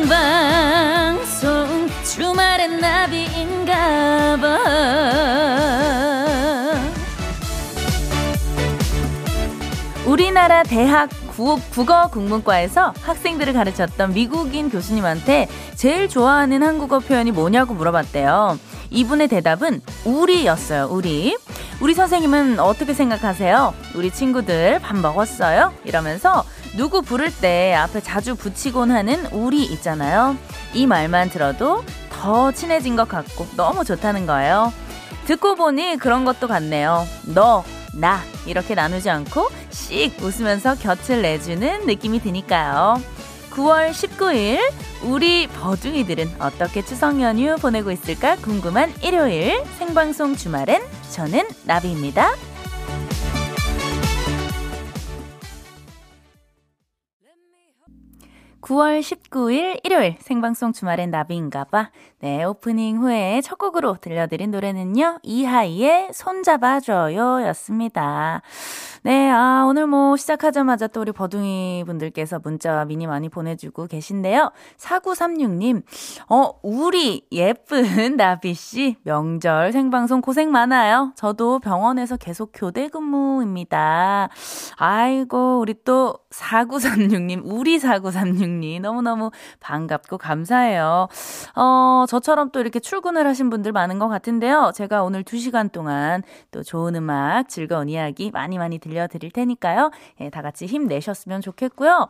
생방송 주말엔 나비인가 봐 우리나라 대학 국어 국문과에서 학생들을 가르쳤던 미국인 교수님한테 제일 좋아하는 한국어 표현이 뭐냐고 물어봤대요. 이분의 대답은 우리였어요. 우리. 우리 선생님은 어떻게 생각하세요? 우리 친구들 밥 먹었어요? 이러면서 누구 부를 때 앞에 자주 붙이곤 하는 우리 있잖아요. 이 말만 들어도 더 친해진 것 같고 너무 좋다는 거예요. 듣고 보니 그런 것도 같네요. 너, 나 이렇게 나누지 않고 씩 웃으면서 곁을 내주는 느낌이 드니까요. 9월 19일 우리 버둥이들은 어떻게 추석 연휴 보내고 있을까 궁금한 일요일 생방송 주말엔 저는 나비입니다. 9월 19일 일요일 생방송 주말엔 나비인가봐. 네, 오프닝 후에 첫 곡으로 들려드린 노래는요, 이하이의 손잡아줘요 였습니다. 네, 아, 오늘 뭐 시작하자마자 또 우리 버둥이 분들께서 문자와 미니 많이 보내주고 계신데요. 4936님, 어, 우리 예쁜 나비씨, 명절 생방송 고생 많아요. 저도 병원에서 계속 교대 근무입니다. 아이고, 우리 또 4936님, 우리 4936님, 너무너무 반갑고 감사해요. 어, 저처럼 또 이렇게 출근을 하신 분들 많은 것 같은데요. 제가 오늘 2시간 동안 또 좋은 음악, 즐거운 이야기 많이 많이. 들려드릴 테니까요. 예, 다 같이 힘내셨으면 좋겠고요.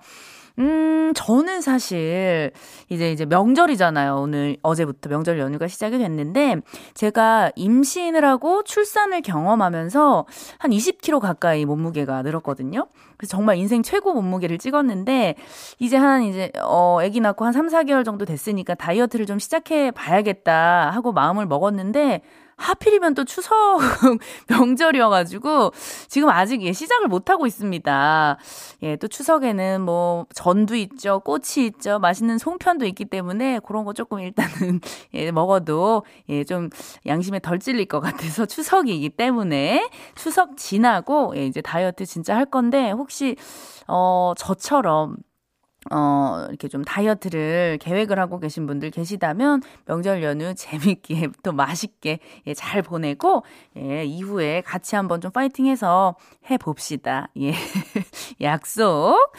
음, 저는 사실 이제 이제 명절이잖아요. 오늘 어제부터 명절 연휴가 시작이 됐는데 제가 임신을 하고 출산을 경험하면서 한 20kg 가까이 몸무게가 늘었거든요. 그래서 정말 인생 최고 몸무게를 찍었는데 이제 한 이제 어 아기 낳고 한 3, 4개월 정도 됐으니까 다이어트를 좀 시작해 봐야겠다 하고 마음을 먹었는데 하필이면 또 추석 명절이어가지고 지금 아직 예, 시작을 못하고 있습니다. 예, 또 추석에는 뭐 전도 있죠, 꽃이 있죠, 맛있는 송편도 있기 때문에 그런 거 조금 일단은 예, 먹어도 예, 좀 양심에 덜 찔릴 것 같아서 추석이기 때문에 추석 지나고 예, 이제 다이어트 진짜 할 건데 혹시 어 저처럼 어, 이렇게 좀 다이어트를 계획을 하고 계신 분들 계시다면 명절 연휴 재밌게 또 맛있게 예, 잘 보내고 예, 이후에 같이 한번 좀 파이팅해서 해 봅시다. 예. 약속.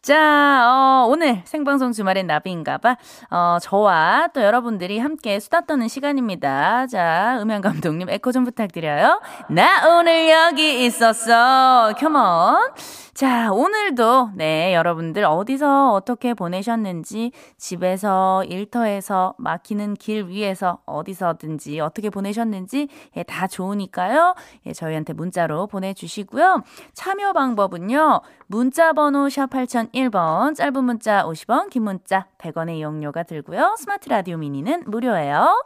자, 어, 오늘 생방송 주말엔 나비인가 봐. 어, 저와 또 여러분들이 함께 수다 떠는 시간입니다. 자, 음향 감독님 에코 좀 부탁드려요. 나 오늘 여기 있었어. 컴온. 자, 오늘도 네, 여러분들 어디서 어떻게 보내셨는지 집에서 일터에서 막히는 길 위에서 어디서든지 어떻게 보내셨는지 예, 다 좋으니까요. 예, 저희한테 문자로 보내 주시고요. 참여 방법은요. 문자 번호 샵 8001번 짧은 문자 50원, 긴 문자 100원의 이용료가 들고요. 스마트 라디오 미니는 무료예요.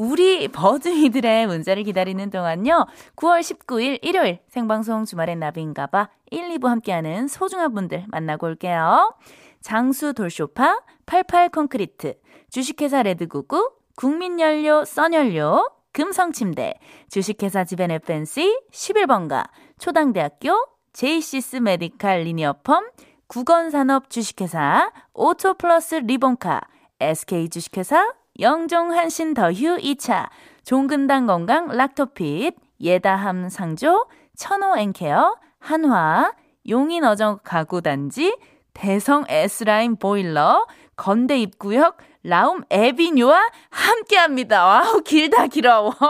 우리 버즈이들의 문자를 기다리는 동안요. 9월 19일 일요일 생방송 주말엔 나비인가봐 1, 2부 함께하는 소중한 분들 만나고 올게요. 장수 돌쇼파, 88 콘크리트, 주식회사 레드구구, 국민연료 써연료, 금성침대, 주식회사 지벤 FNC, 11번가, 초당대학교, 제이시스 메디칼 리니어펌, 국원산업 주식회사, 오토플러스 리본카, SK 주식회사, 영종 한신 더휴 2차, 종근당 건강 락토핏, 예다함 상조, 천호 앤케어, 한화, 용인 어정 가구단지, 대성 S라인 보일러, 건대 입구역, 라움 에비뉴와 함께 합니다. wow, 길다, 길어.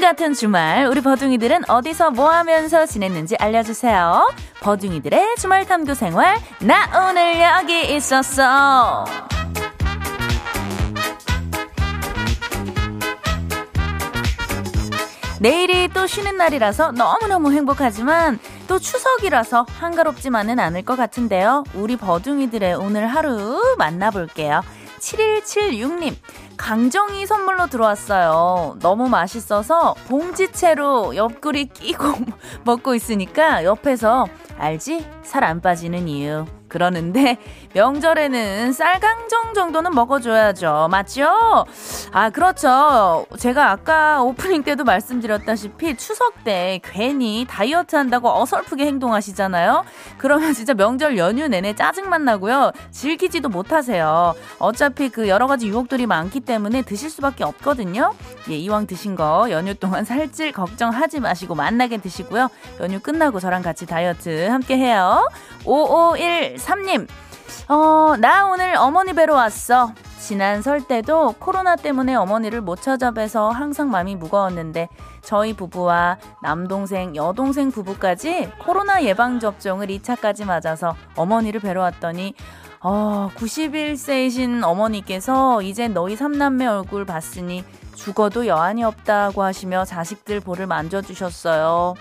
같은 주말 우리 버둥이들은 어디서 뭐 하면서 지냈는지 알려주세요. 버둥이들의 주말 탐구 생활 나 오늘 여기 있었어. 내일이 또 쉬는 날이라서 너무너무 행복하지만 또 추석이라서 한가롭지만은 않을 것 같은데요. 우리 버둥이들의 오늘 하루 만나볼게요. 7176님, 강정이 선물로 들어왔어요. 너무 맛있어서 봉지채로 옆구리 끼고 먹고 있으니까 옆에서 알지? 살 안 빠지는 이유. 그러는데 명절에는 쌀강정 정도는 먹어줘야죠. 맞죠? 아, 그렇죠. 제가 아까 오프닝 때도 말씀드렸다시피 추석 때 괜히 다이어트 한다고 어설프게 행동하시잖아요. 그러면 진짜 명절 연휴 내내 짜증만 나고요. 즐기지도 못하세요. 어차피 그 여러 가지 유혹들이 많기 때문에 드실 수밖에 없거든요. 예, 이왕 드신 거 연휴 동안 살찔 걱정하지 마시고 만나게 드시고요. 연휴 끝나고 저랑 같이 다이어트 함께 해요. 5513님. 어, 나 오늘 어머니 뵈러 왔어. 지난 설 때도 코로나 때문에 어머니를 못 찾아뵈서 항상 마음이 무거웠는데 저희 부부와 남동생, 여동생 부부까지 코로나 예방 접종을 2차까지 맞아서 어머니를 뵈러 왔더니 어, 91세이신 어머니께서 이제 너희 삼남매 얼굴 봤으니 죽어도 여한이 없다고 하시며 자식들 볼을 만져주셨어요.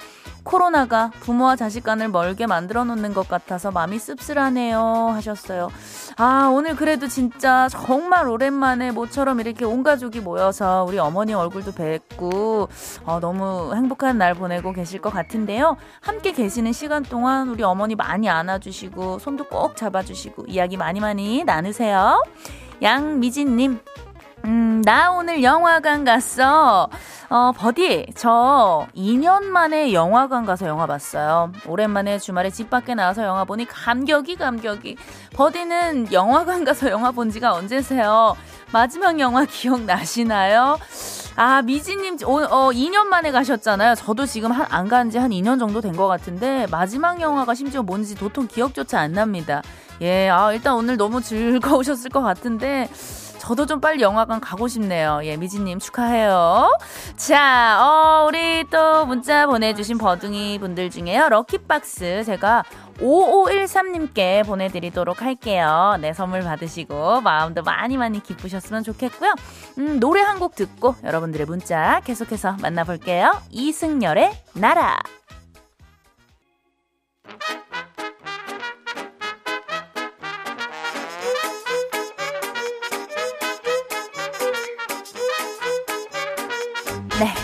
코로나가 부모와 자식 간을 멀게 만들어 놓는 것 같아서 마음이 씁쓸하네요 하셨어요. 아, 오늘 그래도 진짜 정말 오랜만에 모처럼 이렇게 온 가족이 모여서 우리 어머니 얼굴도 뵙고 어, 너무 행복한 날 보내고 계실 것 같은데요. 함께 계시는 시간 동안 우리 어머니 많이 안아주시고 손도 꼭 잡아주시고 이야기 많이 많이 나누세요. 양미진님, 음, 나 오늘 영화관 갔어. 어, 버디, 저 2년 만에 영화관 가서 영화 봤어요. 오랜만에 주말에 집 밖에 나와서 영화 보니 감격이 감격이. 버디는 영화관 가서 영화 본 지가 언제세요? 마지막 영화 기억나시나요? 아, 미지님, 어, 어, 2년 만에 가셨잖아요. 저도 지금 한, 안 간 지 한 2년 정도 된 것 같은데, 마지막 영화가 심지어 뭔지 도통 기억조차 안 납니다. 예, 아, 일단 오늘 너무 즐거우셨을 것 같은데, 저도 좀 빨리 영화관 가고 싶네요. 예, 미지님 축하해요. 자, 어, 우리 또 문자 보내주신 버둥이 분들 중에요. 럭키박스 제가 5513님께 보내드리도록 할게요. 네, 선물 받으시고 마음도 많이 많이 기쁘셨으면 좋겠고요. 음, 노래 한 곡 듣고 여러분들의 문자 계속해서 만나볼게요. 이승열의 나라.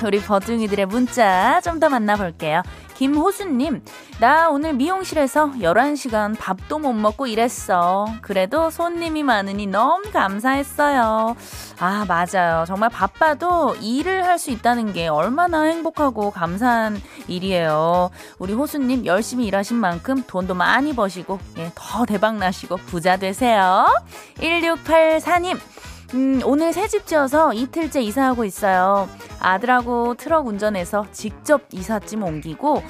우리 버둥이들의 문자 좀 더 만나볼게요. 김호수님, 나 오늘 미용실에서 11시간 밥도 못 먹고 일했어. 그래도 손님이 많으니 너무 감사했어요. 아, 맞아요. 정말 바빠도 일을 할 수 있다는 게 얼마나 행복하고 감사한 일이에요. 우리 호수님 열심히 일하신 만큼 돈도 많이 버시고, 예, 더 대박 나시고 부자 되세요. 1684님, 음, 오늘 새 집 지어서 이틀째 이사하고 있어요. 아들하고 트럭 운전해서 직접 이삿짐 옮기고,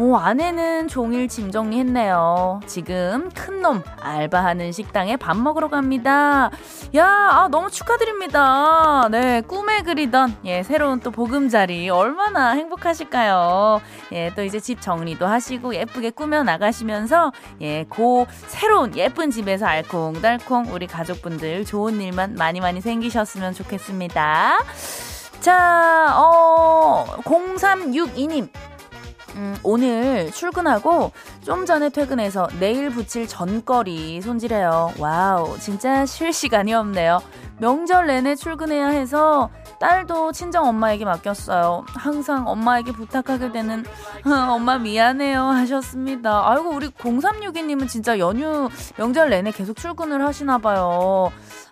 오, 아내는 종일 짐 정리했네요. 지금 큰 놈 알바하는 식당에 밥 먹으러 갑니다. 야, 아, 너무 축하드립니다. 네, 꿈에 그리던, 예, 새로운 또 보금자리. 얼마나 행복하실까요? 예, 또 이제 집 정리도 하시고 예쁘게 꾸며 나가시면서, 예, 고 새로운 예쁜 집에서 알콩달콩 우리 가족분들 좋은 일만 많이 많이 생기셨으면 좋겠습니다. 자, 어, 0362님. 음, 오늘 출근하고 좀 전에 퇴근해서 내일 붙일 전거리 손질해요. wow, 진짜 쉴 시간이 없네요. 명절 내내 출근해야 해서 딸도 친정 엄마에게 맡겼어요. 항상 엄마에게 부탁하게 되는 엄마 미안해요 하셨습니다. 아이고 우리 0362님은 진짜 연휴 명절 내내 계속 출근을 하시나 봐요.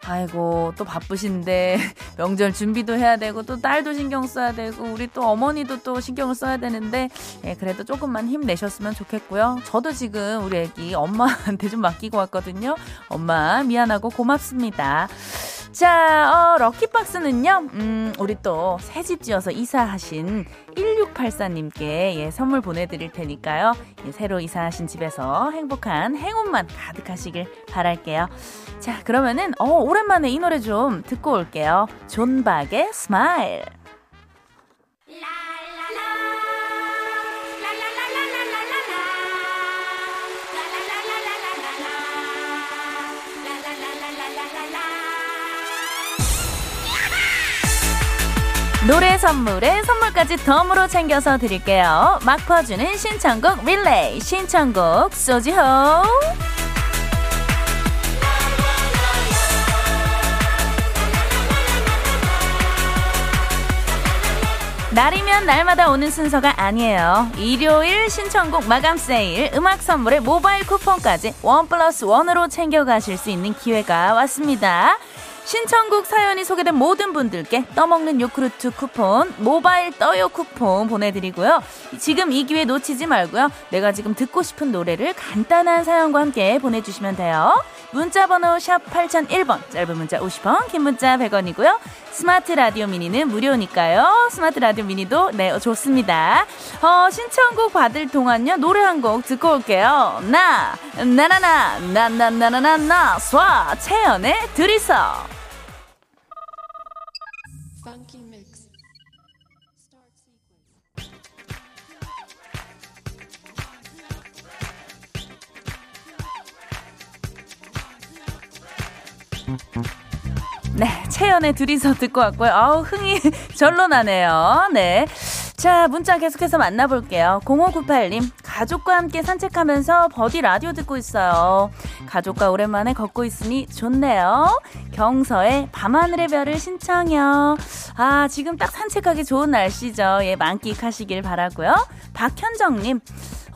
아이고 또 바쁘신데 명절 준비도 해야 되고 또 딸도 신경 써야 되고 우리 또 어머니도 또 신경을 써야 되는데 예, 그래도 조금만 힘내셨으면 좋겠고요. 저도 지금 우리 애기 엄마한테 좀 맡기고 왔거든요. 엄마 미안하고 고맙습니다. 자, 어, 럭키박스는요, 음, 우리 또 새 집 지어서 이사하신 1684님께 예, 선물 보내드릴 테니까요. 예, 새로 이사하신 집에서 행복한 행운만 가득하시길 바랄게요. 자, 그러면은, 어, 오랜만에 이 노래 좀 듣고 올게요. 존박의 스마일. 노래 선물에 선물까지 덤으로 챙겨서 드릴게요. 막 퍼주는 신청곡 릴레이 신청곡 소지호 날이면 날마다 오는 순서가 아니에요. 일요일 신청곡 마감 세일, 음악 선물에 모바일 쿠폰까지 원 플러스 원으로 챙겨가실 수 있는 기회가 왔습니다. 신청곡 사연이 소개된 모든 분들께 떠먹는 요크루트 쿠폰, 모바일 떠요 쿠폰 보내드리고요. 지금 이 기회 놓치지 말고요. 내가 지금 듣고 싶은 노래를 간단한 사연과 함께 보내주시면 돼요. 문자번호 샵 8001번, 짧은 문자 50원, 긴 문자 100원이고요. 스마트 라디오 미니는 무료니까요. 스마트 라디오 미니도 네 좋습니다. 어, 신청곡 받을 동안요 노래 한 곡 듣고 올게요. 나 나나나 나나나나나 나 쏴 채연의 들이서 네, 채연의 둘이서 듣고 왔고요. 아우, 흥이 절로 나네요. 네. 자, 문자 계속해서 만나볼게요. 0598님, 가족과 함께 산책하면서 버디 라디오 듣고 있어요. 가족과 오랜만에 걷고 있으니 좋네요. 경서의 밤하늘의 별을 신청요. 아, 지금 딱 산책하기 좋은 날씨죠. 예, 만끽하시길 바라고요. 박현정님,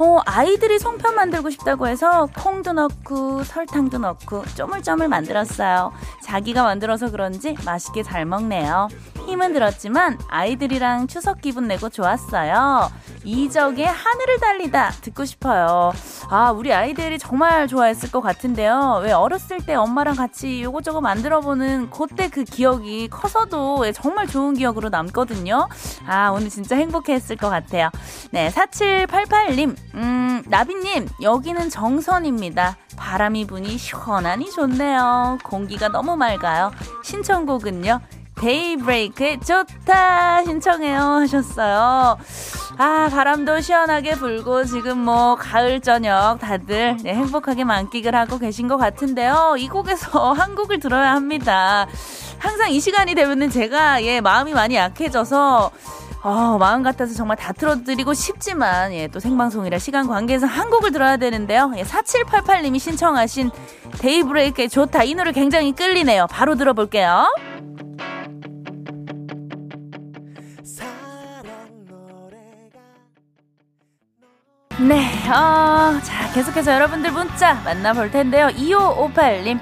어, 아이들이 송편 만들고 싶다고 해서 콩도 넣고 설탕도 넣고 쪼물쪼물 만들었어요. 자기가 만들어서 그런지 맛있게 잘 먹네요. 힘은 들었지만 아이들이랑 추석 기분 내고 좋았어요. 이적의 하늘을 달리다 듣고 싶어요. 아, 우리 아이들이 정말 좋아했을 것 같은데요. 왜 어렸을 때 엄마랑 같이 요거저거 만들어보는 그때 그 기억이 커서도 정말 좋은 기억으로 남거든요. 아, 오늘 진짜 행복했을 것 같아요. 네, 4788님, 음, 나비님, 여기는 정선입니다. 바람이 부니 시원하니 좋네요. 공기가 너무 맑아요. 신청곡은요. 데이브레이크의 좋다 신청해요 하셨어요. 아 바람도 시원하게 불고 지금 뭐 가을 저녁 다들 네, 행복하게 만끽을 하고 계신 것 같은데요. 이 곡에서 한 곡을 들어야 합니다. 항상 이 시간이 되면은 제가 예 마음이 많이 약해져서 어, 마음 같아서 정말 다 틀어드리고 싶지만, 예, 또 생방송이라 시간 관계에서 한 곡을 들어야 되는데요. 예, 4788님이 신청하신 데이브레이크의 좋다. 이 노래 굉장히 끌리네요. 바로 들어볼게요. 네, 어, 자, 계속해서 여러분들 문자 만나볼 텐데요. 2558님.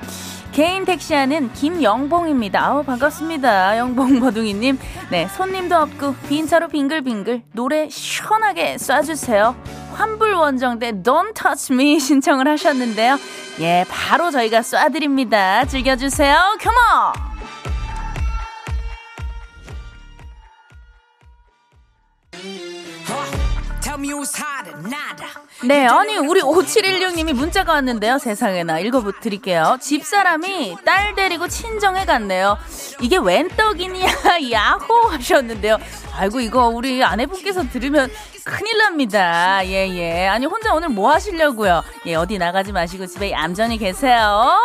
개인 택시하는 김영봉입니다. 아우, 반갑습니다. 영봉 버둥이님. 네, 손님도 없고, 빈 차로 빙글빙글, 노래 시원하게 쏴주세요. 환불원정대 Don't Touch Me 신청을 하셨는데요. 예, 바로 저희가 쏴드립니다. 즐겨주세요. 컴온! 네, 아니 우리 5716님이 문자가 왔는데요. 세상에나 읽어드릴게요. 집사람이 딸 데리고 친정에 갔네요. 이게 웬 떡이냐 야호 하셨는데요. 아이고 이거 우리 아내분께서 들으면 큰일 납니다. 예예. 예. 아니 혼자 오늘 뭐 하시려고요? 예 어디 나가지 마시고 집에 얌전히 계세요.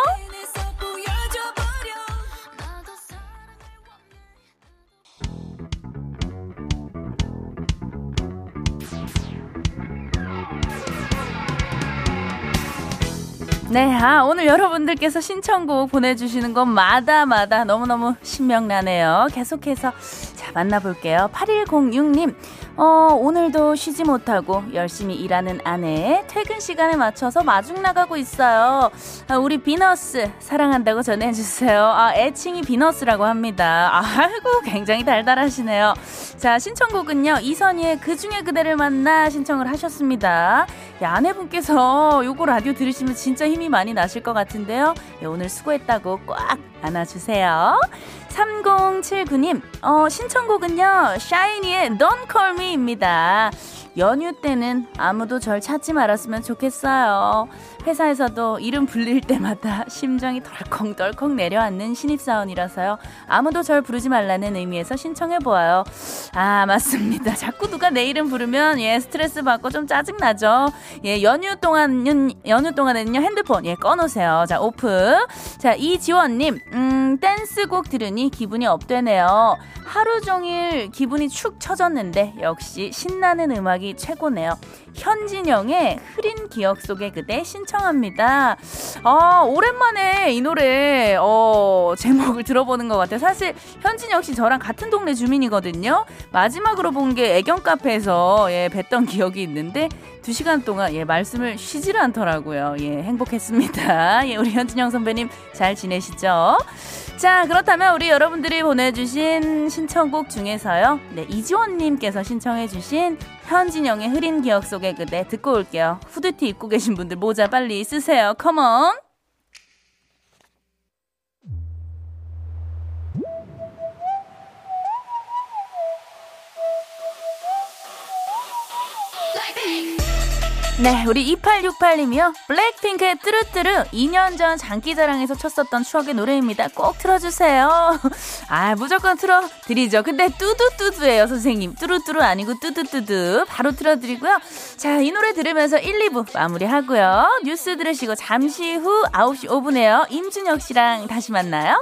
네, 아, 오늘 여러분들께서 신청곡 보내주시는 것마다마다 너무너무 신명나네요. 계속해서 자, 만나볼게요. 8106님, 어, 오늘도 쉬지 못하고 열심히 일하는 아내 퇴근 시간에 맞춰서 마중 나가고 있어요. 아, 우리 비너스 사랑한다고 전해주세요. 아, 애칭이 비너스라고 합니다. 아이고, 굉장히 달달하시네요. 자, 신청곡은요, 이선희의 그 중에 그대를 만나 신청을 하셨습니다. 야, 아내분께서 요거 라디오 들으시면 진짜 힘이 많이 나실 것 같은데요. 예, 오늘 수고했다고 꽉 안아주세요. 3079님, 어, 신청곡은요, 샤이니의 Don't Call Me입니다. 연휴 때는 아무도 절 찾지 말았으면 좋겠어요. 회사에서도 이름 불릴 때마다 심장이 덜컹덜컹 내려앉는 신입사원이라서요. 아무도 절 부르지 말라는 의미에서 신청해보아요. 아, 맞습니다. 자꾸 누가 내 이름 부르면, 예, 스트레스 받고 좀 짜증나죠. 예, 연휴 동안은, 연휴 동안에는요, 핸드폰, 예, 꺼놓으세요. 자, 오프. 자, 이지원님, 음, 댄스곡 들으니 기분이 업되네요. 하루 종일 기분이 축 처졌는데, 역시 신나는 음악이 최고네요. 현진영의 흐린 기억 속의 그대 신청합니다. 아, 오랜만에 이 노래, 어, 제목을 들어보는 것 같아요. 사실 현진영 씨 저랑 같은 동네 주민이거든요. 마지막으로 본 게 애견 카페에서, 예, 뵀던 기억이 있는데, 두 시간 동안, 예, 말씀을 쉬지를 않더라고요. 예, 행복했습니다. 예, 우리 현진영 선배님 잘 지내시죠? 자, 그렇다면 우리 여러분들이 보내주신 신청곡 중에서요. 네, 이지원님께서 신청해주신 현진영의 흐린 기억 속의 그대 듣고 올게요. 후드티 입고 계신 분들 모자 빨리 쓰세요. 컴온! 네, 우리 2868님이요. 블랙핑크의 뚜루뚜루 2년 전 장기자랑에서 쳤었던 추억의 노래입니다. 꼭 틀어주세요. 아, 무조건 틀어드리죠. 근데 뚜두뚜두예요, 선생님. 뚜루뚜루 아니고 뚜두뚜두. 바로 틀어드리고요. 자, 이 노래 들으면서 1, 2부 마무리하고요. 뉴스 들으시고 잠시 후 9시 5분에요. 임준혁 씨랑 다시 만나요.